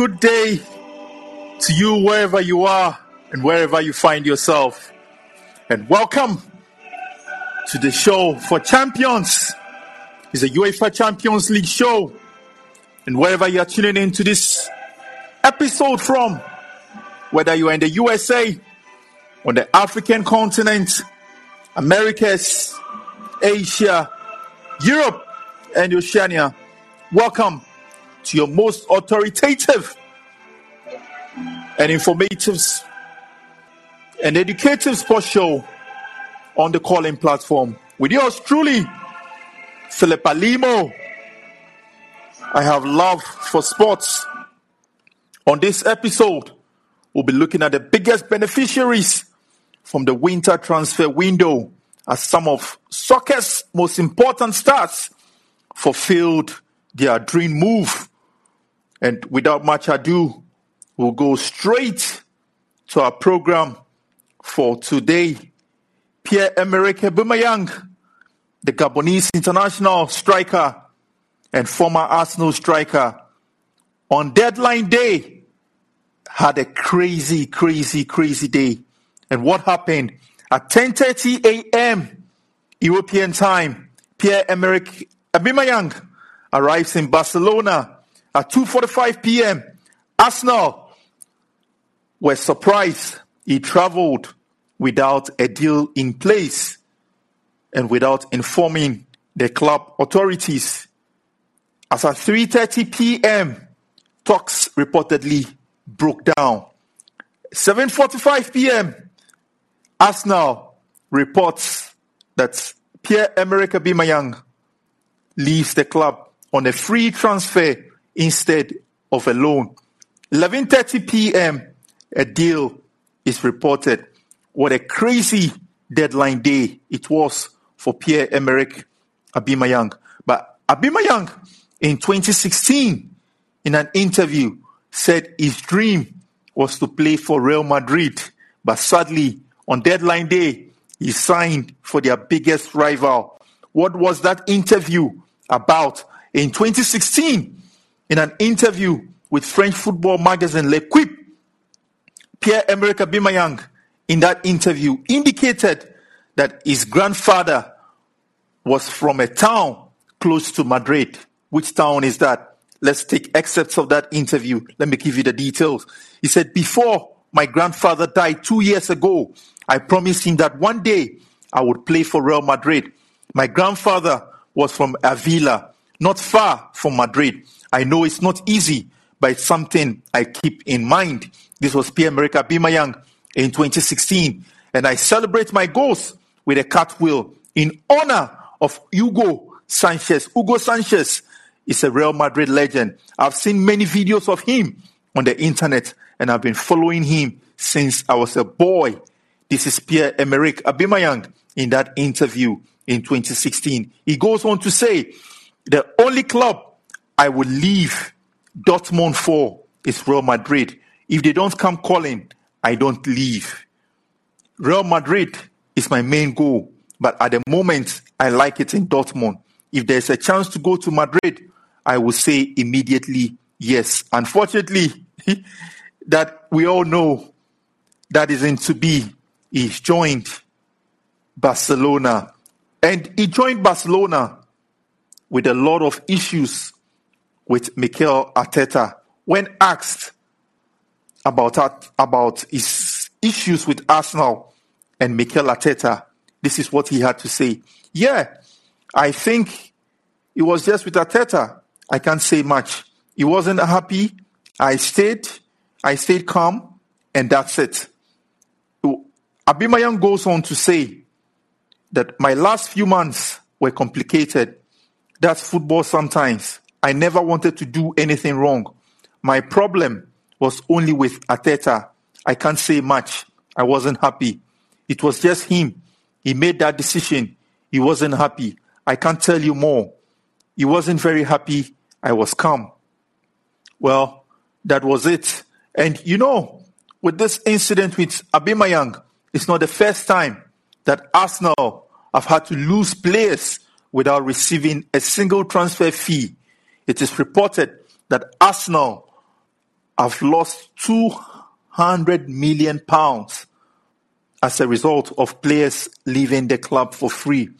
good day to you wherever you are and wherever you find yourself. And welcome to the show for champions. It's a UEFA Champions League show. And wherever you are tuning in to this episode from, whether you are in the USA, on the African continent, Americas, Asia, Europe, and Oceania, welcome to your most authoritative and informative and educative sports show on the Callin platform with yours truly, Philip Alimo. I have love for sports. On this episode, we'll be looking at the biggest beneficiaries from the winter transfer window as some of soccer's most important stars fulfilled their dream move and without much ado, we'll go straight to our program for today. Pierre-Emerick Aubameyang, the Gabonese international striker and former Arsenal striker, on deadline day had a crazy, crazy, crazy day. And what happened? At 10:30 a.m. European time, Pierre-Emerick Aubameyang arrives in Barcelona at 2:45 p.m., Arsenal were surprised he traveled without a deal in place and without informing the club authorities. As at 3:30 p.m., talks reportedly broke down. 7:45 p.m., Arsenal reports that Pierre-Emerick Aubameyang leaves the club on a free transfer instead of a loan. 11:30 p.m. a deal is reported. What a crazy deadline day it was for Pierre-Emerick Aubameyang. But Aubameyang in 2016 in an interview said his dream was to play for Real Madrid, but sadly on deadline day he signed for their biggest rival. What was that interview about? In 2016, in an interview with French football magazine L'Equipe, Pierre-Emerick Aubameyang in that interview indicated that his grandfather was from a town close to Madrid. Which town is that? Let's take excerpts of that interview. Let me give you the details. He said, Before my grandfather died two years ago, I promised him that one day I would play for Real Madrid. My grandfather was from Avila, not far from Madrid. I know it's not easy, but it's something I keep in mind. This was Pierre-Emerick Aubameyang in 2016, and I celebrate my goals with a cartwheel in honor of Hugo Sanchez. Hugo Sanchez is a Real Madrid legend. I've seen many videos of him on the internet, and I've been following him since I was a boy. This is Pierre-Emerick Aubameyang in that interview in 2016. He goes on to say, the only club I will leave Dortmund for is Real Madrid. If they don't come calling, I don't leave. Real Madrid is my main goal, but at the moment, I like it in Dortmund. If there's a chance to go to Madrid, I will say immediately yes. Unfortunately, that we all know that isn't to be. He's joined Barcelona. And he joined Barcelona with a lot of issues with Mikel Arteta when asked about, about his issues with Arsenal and Mikel Arteta. This is what he had to say. Yeah, I think it was just with Arteta. I can't say much. He wasn't happy. I stayed. I stayed calm, and that's it. Aubameyang goes on to say that my last few months were complicated. That's football sometimes. I never wanted to do anything wrong. My problem was only with Arteta. I can't say much. I wasn't happy. It was just him. He made that decision. He wasn't happy. I can't tell you more. He wasn't very happy. I was calm. Well, that was it. And you know, with this incident with Aubameyang, it's not the first time that Arsenal have had to lose players without receiving a single transfer fee it is reported that Arsenal have lost 200 million pounds as a result of players leaving the club for free.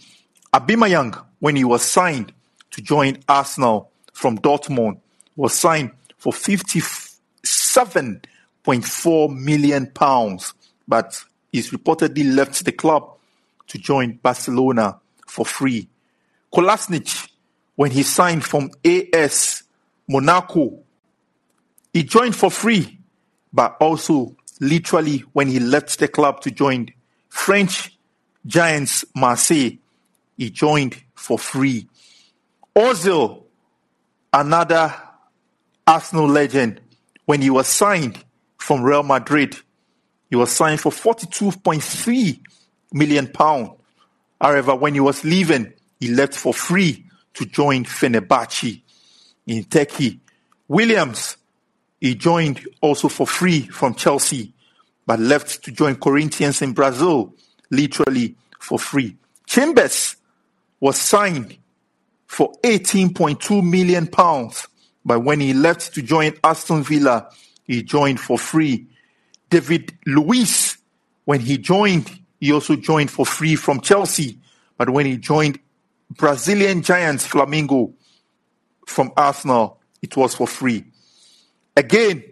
Aubameyang, when he was signed to join Arsenal from Dortmund, was signed for 57.4 million pounds, but he's reportedly left the club to join Barcelona for free. Kolasinac, when he signed from AS Monaco, he joined for free, but also literally when he left the club to join French giants Marseille, he joined for free. Ozil, another Arsenal legend, when he was signed from Real Madrid, he was signed for 42.3 million pounds. However, when he was leaving, he left for free to join Fenerbahce in Turkey. Williams, he joined also for free from Chelsea, but left to join Corinthians in Brazil, literally for free. Chambers was signed for 18.2 million pounds, but when he left to join Aston Villa, he joined for free. David Luiz, when he joined, he also joined for free from Chelsea, but when he joined Brazilian Giants Flamengo from Arsenal, it was for free. Again,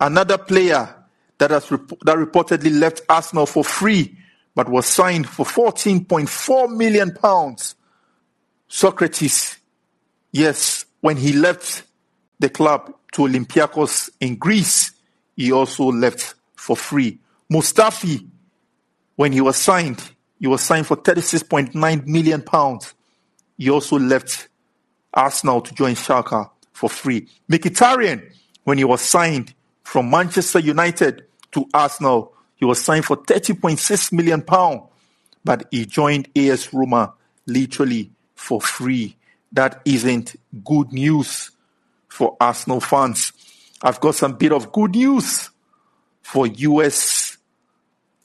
another player that has that reportedly left Arsenal for free, but was signed for 14.4 million pounds. Sokratis, yes, when he left the club to Olympiacos in Greece, he also left for free. Mustafi, when he was signed, he was signed for 36.9 million pounds. He also left Arsenal to join Schalke for free. Mkhitaryan, when he was signed from Manchester United to Arsenal, he was signed for 30.6 million pounds, but he joined AS Roma literally for free. That isn't good news for Arsenal fans. I've got some bit of good news for US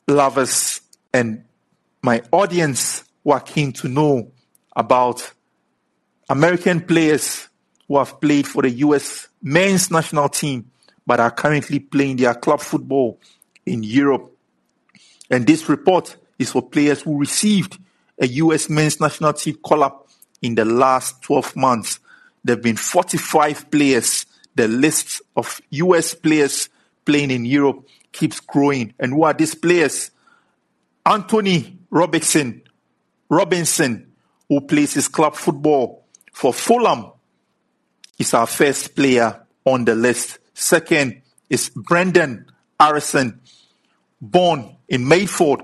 lovers and my audience who are keen to know about American players who have played for the US men's national team but are currently playing their club football in Europe. And this report is for players who received a US men's national team call up in the last 12 months. There have been 45 players. The list of US players playing in Europe keeps growing. And who are these players? Anthony Robinson, Robinson, who plays his club football for Fulham is our first player on the list. Second is Brendan Aaronson, born in Mayfield,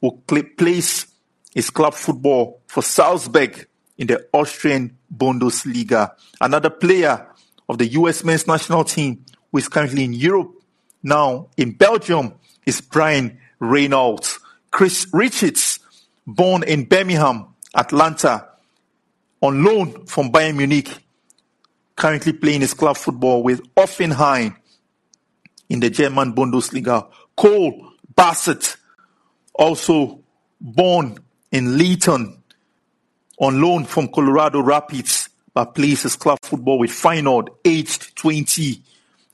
who plays his club football for Salzburg in the Austrian Bundesliga. Another player of the US men's national team who is currently in Europe now in Belgium is Bryan Reynolds. Chris Richards, born in Birmingham, Atlanta, on loan from Bayern Munich, currently playing his club football with Hoffenheim in the German Bundesliga. Cole Bassett, also born in Leeton, on loan from Colorado Rapids, but plays his club football with Feyenoord, aged 20.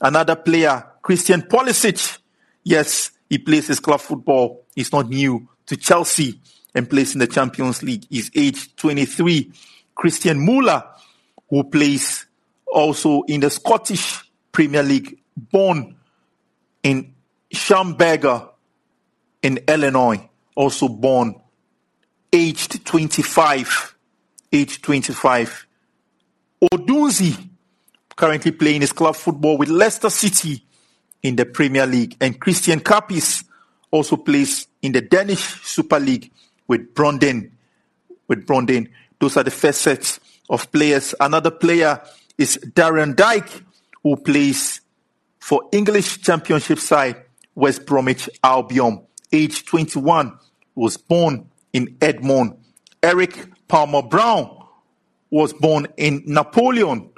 Another player, Christian Pulisic. Yes, he plays his club football. He's not new to Chelsea and plays in the Champions League. He's aged 23. Christian Muller, who plays also in the Scottish Premier League, born in Schaumburg in Illinois, also born aged 25. Aged 25. Odunsi, currently playing his club football with Leicester City in the Premier League. And Christian Cappis also plays in the Danish Super League with Brøndby. With Brøndby. Those are the first sets of players. Another player is Darren Dike, who plays for English Championship side West Bromwich Albion. Age 21, was born in Edmond. Erik Palmer Brown was born in Napoleon,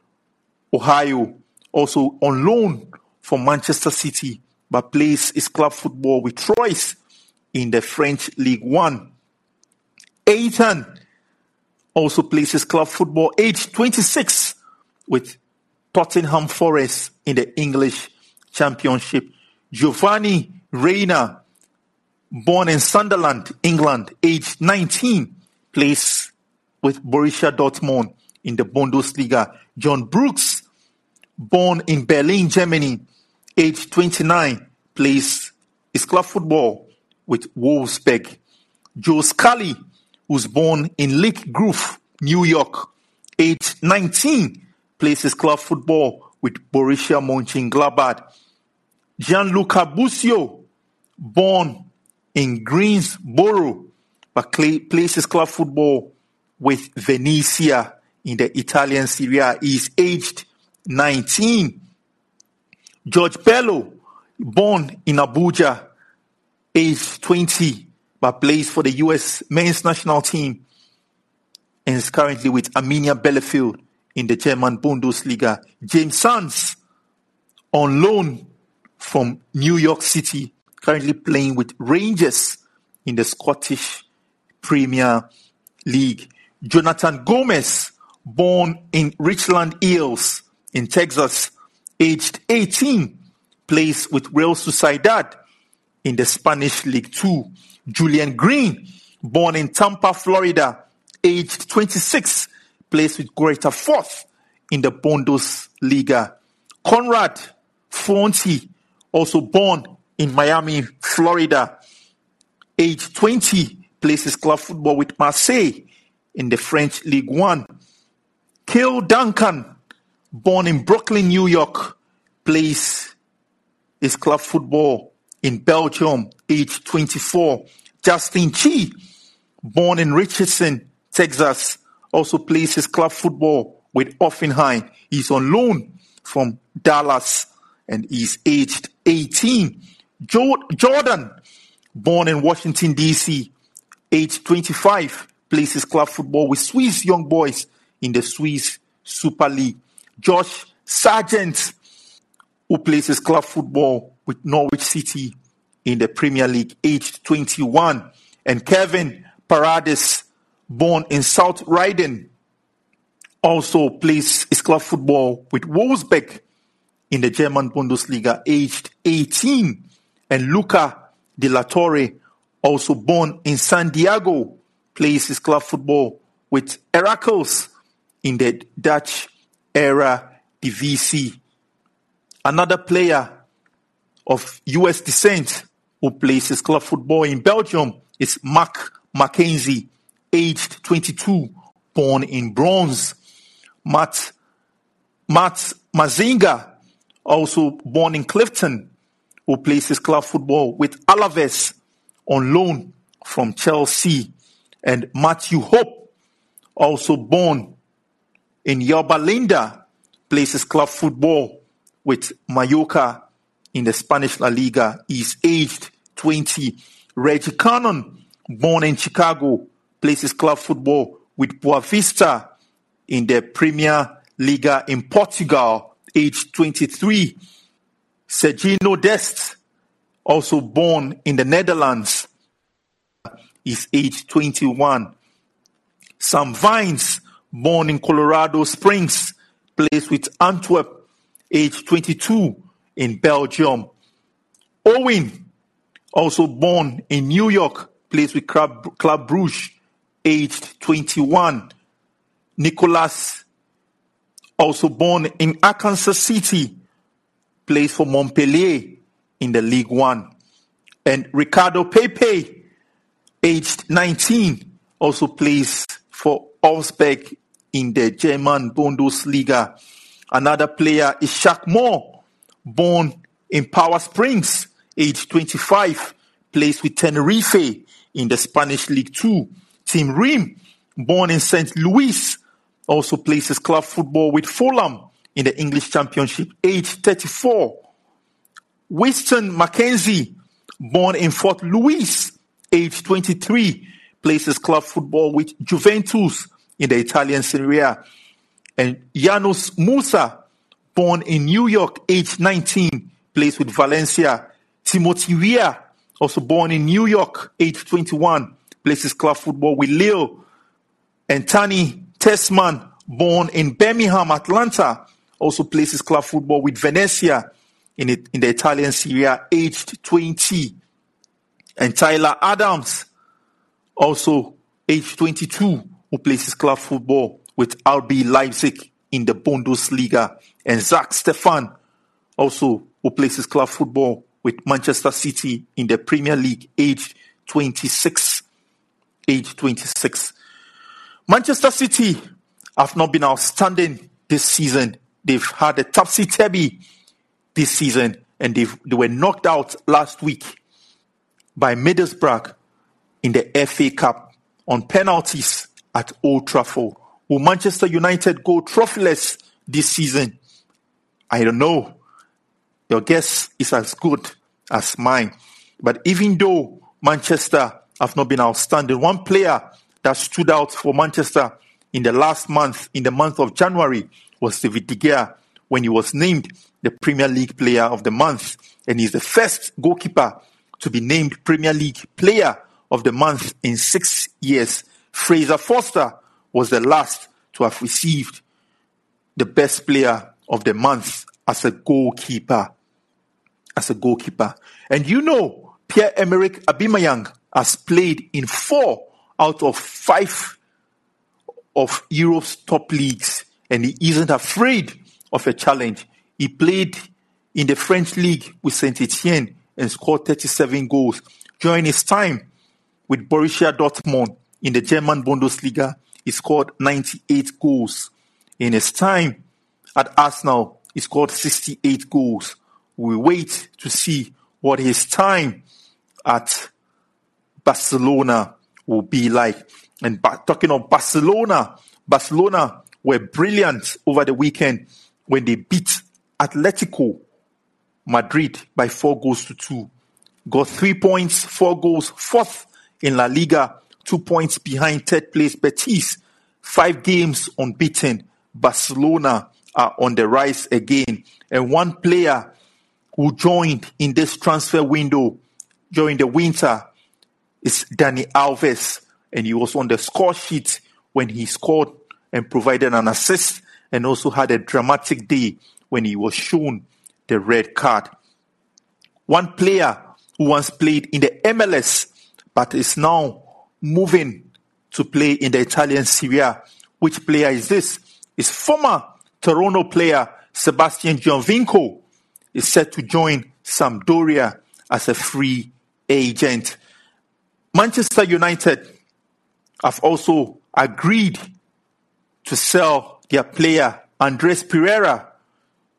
Ohio, also on loan from Manchester City, but plays his club football with Troyes in the French League One. Ethan also plays his club football, age 26, with Nottingham Forest in the English Championship. Giovanni Reyna, born in Sunderland, England, aged 19, plays with Borussia Dortmund in the Bundesliga. John Brooks, born in Berlin, Germany, aged 29, plays his club football with Wolfsburg. Joe Scally, who's born in Lake Grove, New York, aged 19, plays his club football with Borussia Mönchengladbach. Gianluca Busio, born in Greensboro, but plays his club football with Venezia in the Italian Serie A. He's aged 19. George Bello, born in Abuja, aged 20, but plays for the U.S. men's national team and is currently with Arminia Bielefeld in the German Bundesliga. James Sands, on loan from New York City, currently playing with Rangers in the Scottish Premier League. Jonathan Gomez, born in Richland Hills in Texas, aged 18, plays with Real Sociedad in the Spanish League Two. Julian Green, born in Tampa, Florida, aged 26, plays with Greuther Fürth in the Bundesliga. Conrad Fonti, also born in Miami, Florida, aged 20, plays his club football with Marseille in the French League One. Kale Duncan, born in Brooklyn, New York, plays his club football in Belgium, age 24. Justin Che, born in Richardson, Texas, also plays his club football with Hoffenheim. He's on loan from Dallas and he's aged 18. Jordan, born in Washington, D.C., age 25, plays his club football with Swiss Young Boys in the Swiss Super League. Josh Sargent, who plays his club football with Norwich City in the Premier League, aged 21. And Kevin Paredes, born in South Riding, also plays his club football with Wolfsburg in the German Bundesliga, aged 18. And Luca De La Torre, also born in San Diego, plays his club football with Heracles in the Dutch era Divisie. Another player of US descent who plays his club football in Belgium is Mark McKenzie, aged 22, born in Bronze. Matt, Matt Miazga, also born in Clifton, who plays his club football with Alaves on loan from Chelsea. And Matthew Hoppe, also born in Yorba Linda, plays his club football with Mallorca in the Spanish La Liga. He's aged 20. Reggie Cannon, born in Chicago, plays his club football with Boavista in the Premier Liga in Portugal, aged 23. Sergino Dest, also born in the Netherlands, is aged 21. Sam Vines, born in Colorado Springs, plays with Antwerp, age 22 in Belgium. Owen, also born in New York, plays with Club, Club Brugge, aged 21. Nicolas, also born in Arkansas City, plays for Montpellier in the League One. And Ricardo Pepi, aged 19, also plays for Augsburg in the German Bundesliga. Another player is Shaq Moore, born in Powder Springs, age 25, plays with Tenerife in the Spanish League Two. Tim Ream, born in St. Louis, also plays his club football with Fulham in the English Championship, age 34. Weston McKennie, born in Fort Lewis, age 23, plays his club football with Juventus in the Italian Serie A. And Yunus Musah, born in New York, age 19, plays with Valencia. Timothy Weah, also born in New York, age 21, plays his club football with Lille. And Tanner Tessmann, born in Birmingham, Atlanta, also plays his club football with Venezia in, it, in the Italian Serie aged 20. And Tyler Adams, also aged 22, who plays his club football with RB Leipzig in the Bundesliga. And Zach Steffen, also who plays his club football with Manchester City in the Premier League, aged 26. Age 26. Manchester City have not been outstanding this season. They've had a topsy-turvy this season and they they were knocked out last week by Middlesbrough in the FA Cup on penalties at Old Trafford. Will Manchester United go trophyless this season? I don't know. Your guess is as good as mine. But even though Manchester have not been outstanding, one player that stood out for Manchester in the last month, in the month of January, was David De Gea when he was named the Premier League Player of the Month. And he's the first goalkeeper to be named Premier League Player of the Month in six years. Fraser Forster was the last to have received the Best Player of the Month as a goalkeeper. As a goalkeeper. And you know, Pierre-Emerick Aubameyang has played in four out of five of Europe's top leagues, and he isn't afraid of a challenge. He played in the French league with Saint Etienne and scored 37 goals. During his time with Borussia Dortmund in the German Bundesliga, he scored 98 goals. In his time at Arsenal, he scored 68 goals. We wait to see what his time at Barcelona will be like. And talking of Barcelona, Barcelona were brilliant over the weekend when they beat Atletico Madrid by four goals to two. Got three points, four goals, fourth in La Liga, two points behind third place Betis. Five games unbeaten. Barcelona are on the rise again. And one player who joined in this transfer window during the winter is Dani Alves. And he was on the score sheet when he scored and provided an assist and also had a dramatic day when he was shown the red card. One player who once played in the MLS but is now moving to play in the Italian Serie A. Which player is this? Is former Toronto player Sebastian Giovinco is set to join Sampdoria as a free agent. Manchester United have also agreed to sell their player Andreas Pereira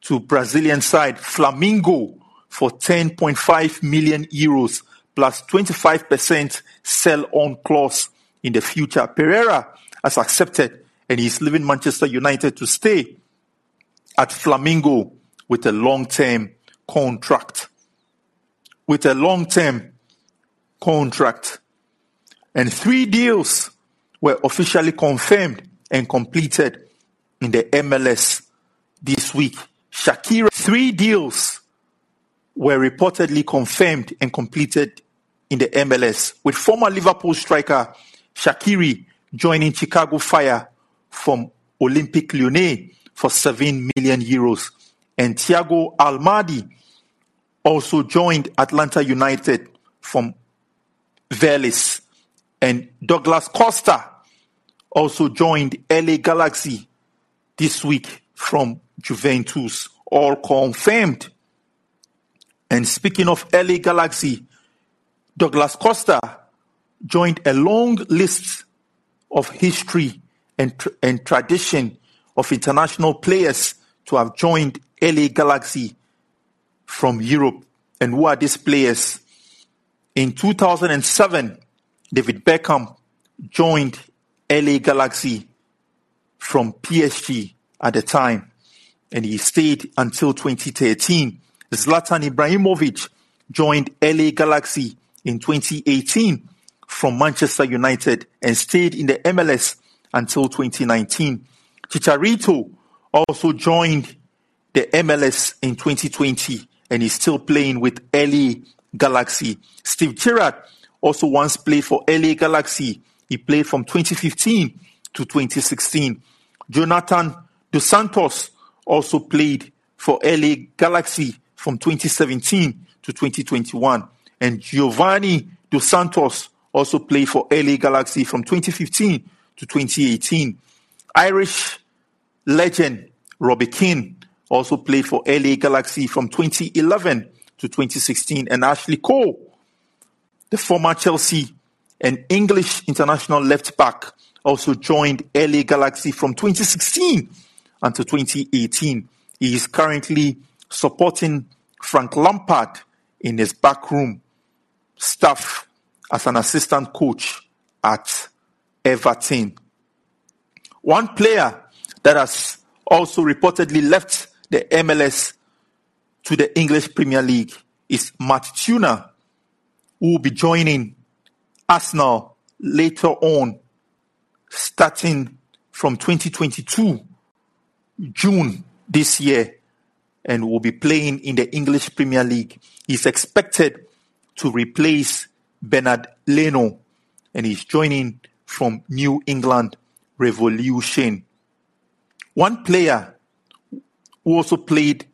to Brazilian side Flamengo for 10.5 million euros plus 25% sell on clause in the future. Pereira has accepted and he's leaving Manchester United to stay at Flamengo with a long term contract. With a long term contract. And three deals were officially confirmed and completed in the MLS this week. Shaqiri, three deals were reportedly confirmed and completed in the MLS, with former Liverpool striker Shaqiri joining Chicago Fire from Olympique Lyonnais for 7 million euros. And Thiago Almada also joined Atlanta United from Vélez. And Douglas Costa also joined LA Galaxy this week from Juventus, all confirmed. And speaking of LA Galaxy, Douglas Costa joined a long list of history and, and tradition of international players to have joined LA Galaxy from Europe. And who are these players? In 2007, David Beckham joined LA Galaxy from PSG at the time, and he stayed until 2013. Zlatan Ibrahimovic joined LA Galaxy in 2018 from Manchester United and stayed in the MLS until 2019. Chicharito also joined the MLS in 2020 and is still playing with LA Galaxy. Steve Gerrard also once played for LA Galaxy he played from 2015 to 2016. Jonathan Dos Santos also played for LA Galaxy from 2017 to 2021. And Giovanni Dos Santos also played for LA Galaxy from 2015 to 2018. Irish legend Robbie Keane also played for LA Galaxy from 2011 to 2016. And Ashley Cole, the former Chelsea and English international left back, also joined LA Galaxy from 2016 until 2018. He is currently supporting Frank Lampard in his backroom staff as an assistant coach at Everton. One player that has also reportedly left the MLS to the English Premier League is Matt Turner, who will be joining Arsenal later on, starting from 2022, June this year, and will be playing in the English Premier League. He's expected to replace Bernard Leno, and he's joining from New England Revolution. One player who also played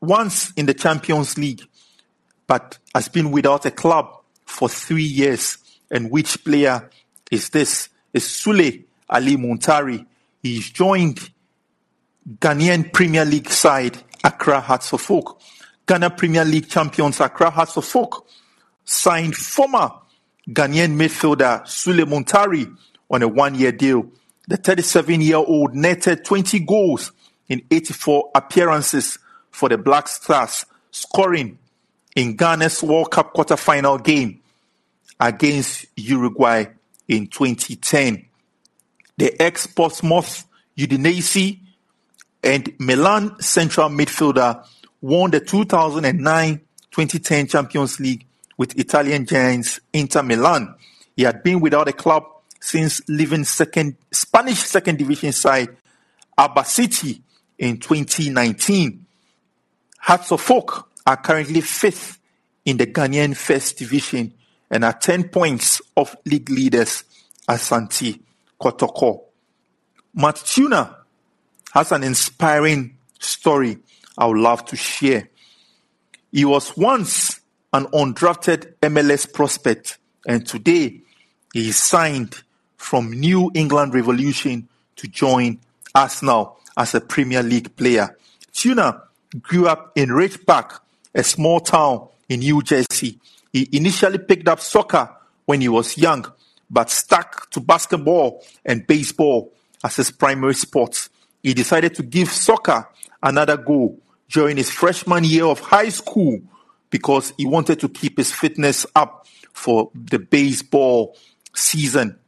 once in the Champions League, but has been without a club for three years. And which player is this? Is Sule Ali Muntari. He's joined Ghanaian Premier League side Accra Hearts of Oak. Ghana Premier League champions Accra Hearts of Oak signed former Ghanaian midfielder Sule Muntari on a one-year deal. The 37-year-old netted 20 goals in 84 appearances for the Black Stars, scoring in Ghana's World Cup quarter-final game against Uruguay in 2010. The ex-Portsmouth Udinese and Milan central midfielder won the 2009-2010 Champions League with Italian giants Inter Milan. He had been without a club since leaving second Spanish second division side Albacete in 2019. Hearts of Oak are currently fifth in the Ghanaian First Division and are 10 points off league leaders Asante Kotoko. Matt Turner has an inspiring story I would love to share. He was once an undrafted MLS prospect and today he signed from New England Revolution to join Arsenal as a Premier League player. Turner grew up in Ridgeback, a small town in New Jersey. He initially picked up soccer when he was young, but stuck to basketball and baseball as his primary sports. He decided to give soccer another go during his freshman year of high school because he wanted to keep his fitness up for the baseball season.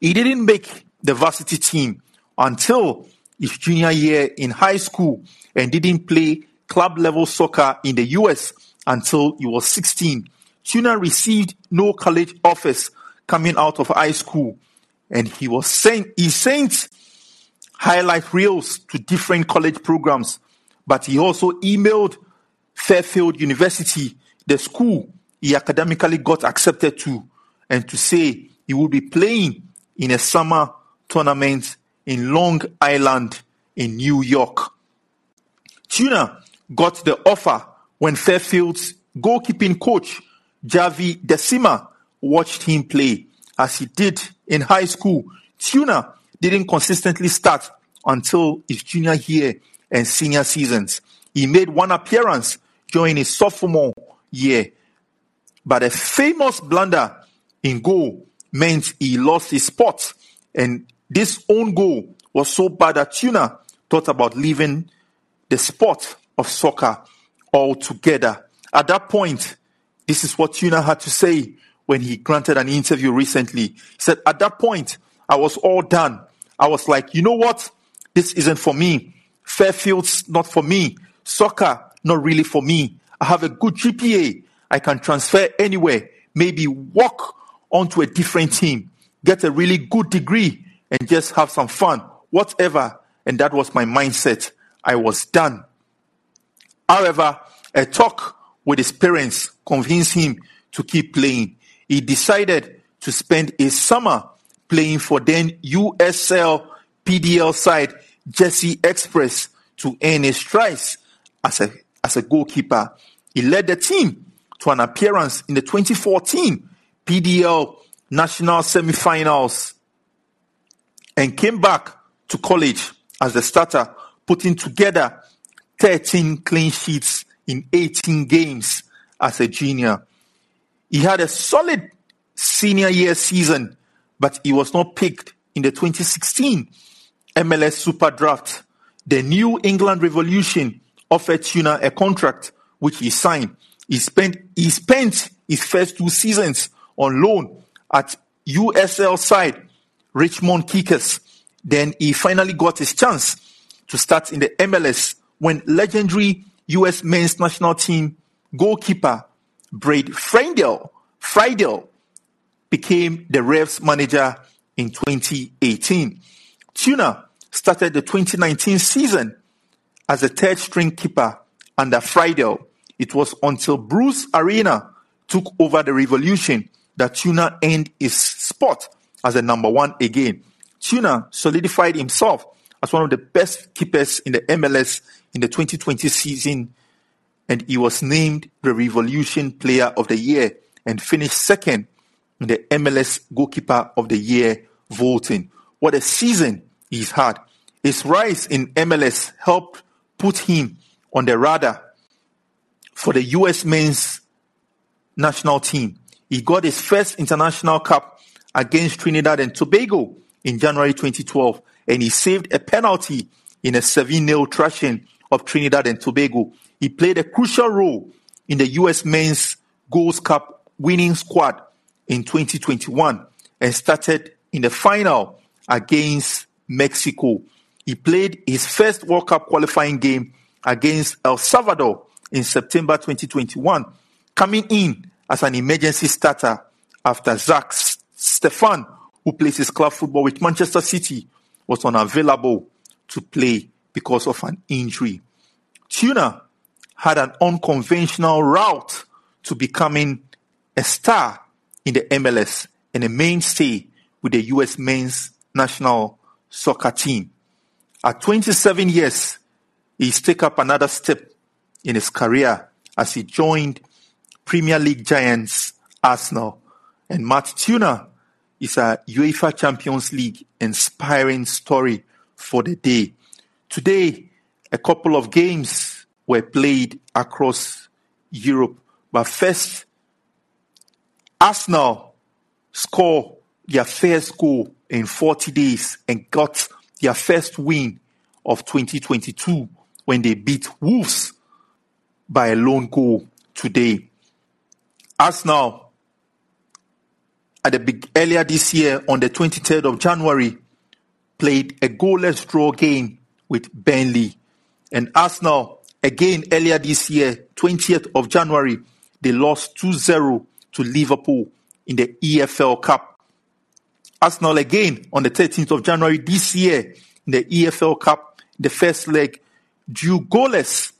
He didn't make the varsity team until his junior year in high school and didn't play club level soccer in the US until he was 16. Turner received no college offers coming out of high school and he was sent, he sent highlight reels to different college programs, but he also emailed Fairfield University, the school he academically got accepted to, and to say he would be playing in a summer tournament in Long Island in New York. Turner got the offer when Fairfield's goalkeeping coach, Javi Decima, watched him play. As he did in high school, Turner didn't consistently start until his junior year and senior seasons. He made one appearance during his sophomore year, but a famous blunder in goal meant he lost his spot. And this own goal was so bad that Turner thought about leaving the sport of soccer altogether. At that point, this is what Turner had to say when he granted an interview recently. He said, At that point, I was all done. I was like, you know what? This isn't for me. Fairfield's not for me. Soccer, not really for me. I have a good GPA. I can transfer anywhere. Maybe walk onto a different team, get a really good degree, and just have some fun, whatever. And that was my mindset. I was done. However, a talk with his parents convinced him to keep playing. He decided to spend a summer playing for then USL PDL side Jersey Express to earn his stripes as a as a goalkeeper. He led the team to an appearance in the 2014 PDL national semi-finals and came back to college as the starter, putting together 13 clean sheets in 18 games as a junior. He had a solid senior year season, but he was not picked in the 2016 MLS Super Draft. The New England Revolution offered Turner a contract, which he signed. He spent, he spent his first two seasons on loan at USL side Richmond Kickers. Then he finally got his chance to start in the MLS when legendary US men's national team goalkeeper Brad Friedel, Friedel became the Revs manager in 2018. Turner started the 2019 season as a third string keeper under Friedel. It was until Bruce Arena took over the revolution that Turner earned his spot as a number one again. Turner solidified himself as one of the best keepers in the MLS in the 2020 season, and he was named the Revolution Player of the Year and finished second in the MLS Goalkeeper of the Year voting. What a season he's had. His rise in MLS helped put him on the radar for the US men's national team. He got his first international cap against Trinidad and Tobago in January 2012, and he saved a penalty in a 7 0 thrashing of Trinidad and Tobago. He played a crucial role in the US Men's Gold Cup winning squad in 2021 and started in the final against Mexico. He played his first World Cup qualifying game against El Salvador in September 2021, coming in as an emergency starter after Zach Steffen, who plays his club football with Manchester City, was unavailable to play because of an injury. Turner had an unconventional route to becoming a star in the MLS and a mainstay with the US men's national soccer team. At 27 years, he's taken up another step in his career as he joined Premier League giants Arsenal. And Matt Turner is a UEFA Champions League inspiring story for the day. Today, a couple of games were played across Europe. But first, Arsenal score their first goal in 40 days and got their first win of 2022 when they beat Wolves by a lone goal today. Arsenal, at the big, earlier this year on the 23rd of January, played a goalless draw game with Burnley. And Arsenal, again earlier this year, 20th of January, they lost 2 0 to Liverpool in the EFL Cup. Arsenal again on the 13th of January this year in the EFL Cup, the first leg, drew goalless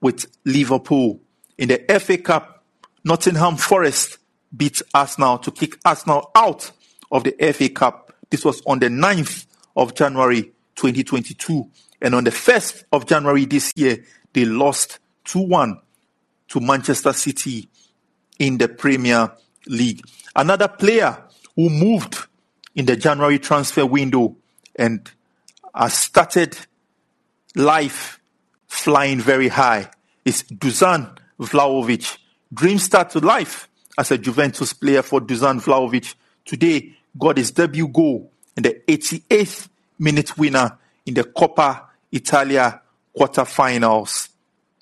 with Liverpool. In the FA Cup, Nottingham Forest beat Arsenal to kick Arsenal out of the FA Cup. This was on the 9th of January 2022. And on the 1st of January this year, they lost 2 1 to Manchester City in the Premier League. Another player who moved in the January transfer window and has started life flying very high is Dusan Vlahovic. Dream start to life as a Juventus player for Dusan Vlahovic. Today got his debut goal in the 88th minute winner in the Coppa Italia quarterfinals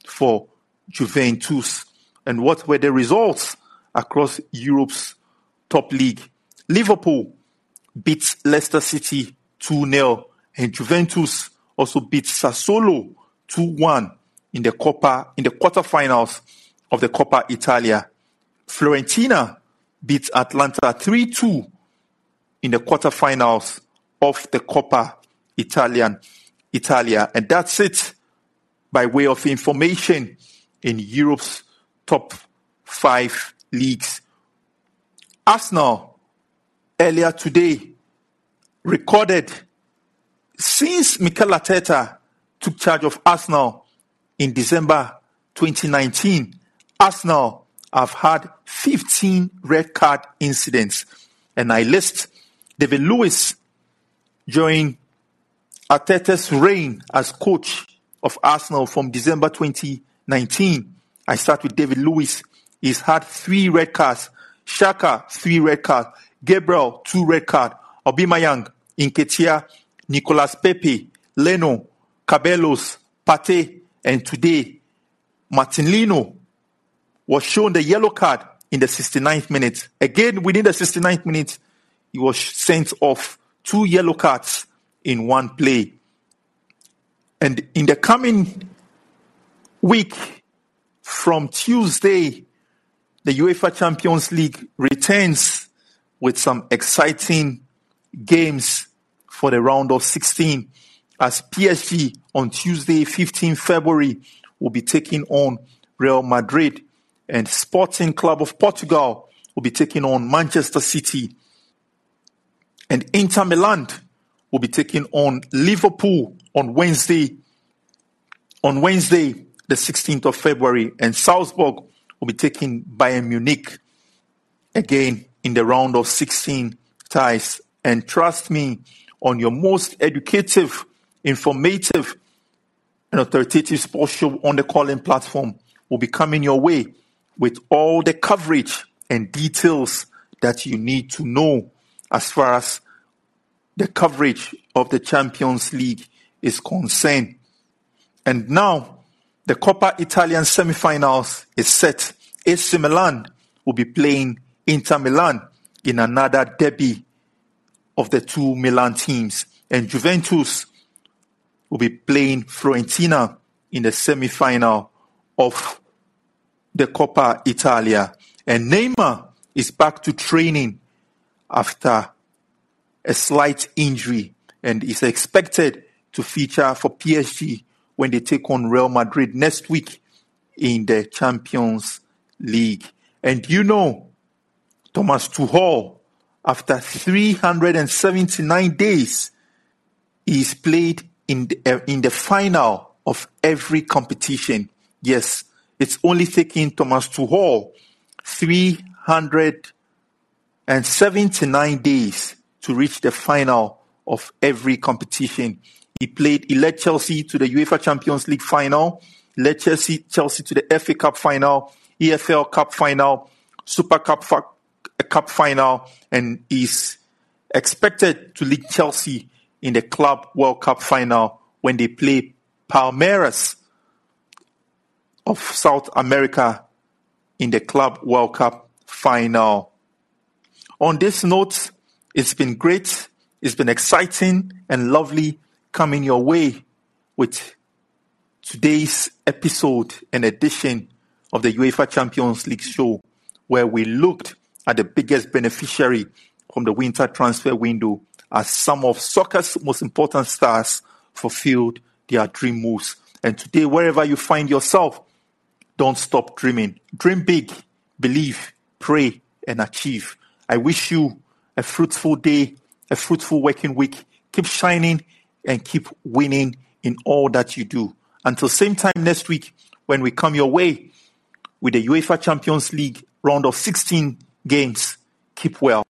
for Juventus. And what were the results across Europe's top league? Liverpool beat Leicester City 2 0, and Juventus also beat Sassuolo 2 1 in the Coppa in the quarterfinals of the Coppa Italia. Fiorentina beat Atalanta 3-2 in the quarterfinals of the Coppa Italian Italia. And that's it by way of information in Europe's top five leagues. Arsenal earlier today recorded since Mikel Arteta took charge of Arsenal in December 2019, Arsenal have had 15 red card incidents. And I list David Luiz during Arteta's reign as coach of Arsenal from December 2019. I start with David Luiz. He's had three red cards. Xhaka, three red cards. Gabriel, two red cards. Aubameyang, Nketiah, Nicolas Pepe, Leno, Ceballos, Pate, and today, Marcelino was shown the yellow card in the 69th minute. Again, within the 69th minute, he was sent off two yellow cards in one play. And in the coming week, from Tuesday, the UEFA Champions League returns with some exciting games for the round of 16 as PSG on Tuesday, 15 February, will be taking on Real Madrid. And Sporting Club of Portugal will be taking on Manchester City. And Inter Milan will be taking on Liverpool on Wednesday. On Wednesday, the 16th of February, and Salzburg will be taking Bayern Munich again in the round of 16 ties. And trust me, on your most educative, informative, and authoritative sports show on the Callin platform will be coming your way with all the coverage and details that you need to know as far as the coverage of the Champions League is concerned. And now the Coppa Italian semi-finals is set. AC Milan will be playing Inter Milan in another derby of the two Milan teams. And Juventus will be playing Fiorentina in the semi-final of the Coppa Italia. And Neymar is back to training after a slight injury and is expected to feature for PSG when they take on Real Madrid next week in the Champions League. And you know, Thomas Tuchel, after 379 days, is played in the, uh, in the final of every competition. Yes, it's only taking Thomas Tuchel 379 days to reach the final of every competition. He played, he led Chelsea to the UEFA Champions League final, led Chelsea, Chelsea to the FA Cup final, EFL Cup final, Super Cup, Cup final, and is expected to lead Chelsea in the Club World Cup final when they play Palmeiras of South America in the Club World Cup final. On this note, it's been great. It's been exciting and lovely coming your way with today's episode and edition of the UEFA Champions League show, where we looked at the biggest beneficiary from the winter transfer window as some of soccer's most important stars fulfilled their dream moves. And today, wherever you find yourself, don't stop dreaming. Dream big, believe, pray, and achieve. I wish you a fruitful day, a fruitful working week. Keep shining and keep winning in all that you do. Until same time next week when we come your way with the UEFA Champions League round of 16 games. Keep well.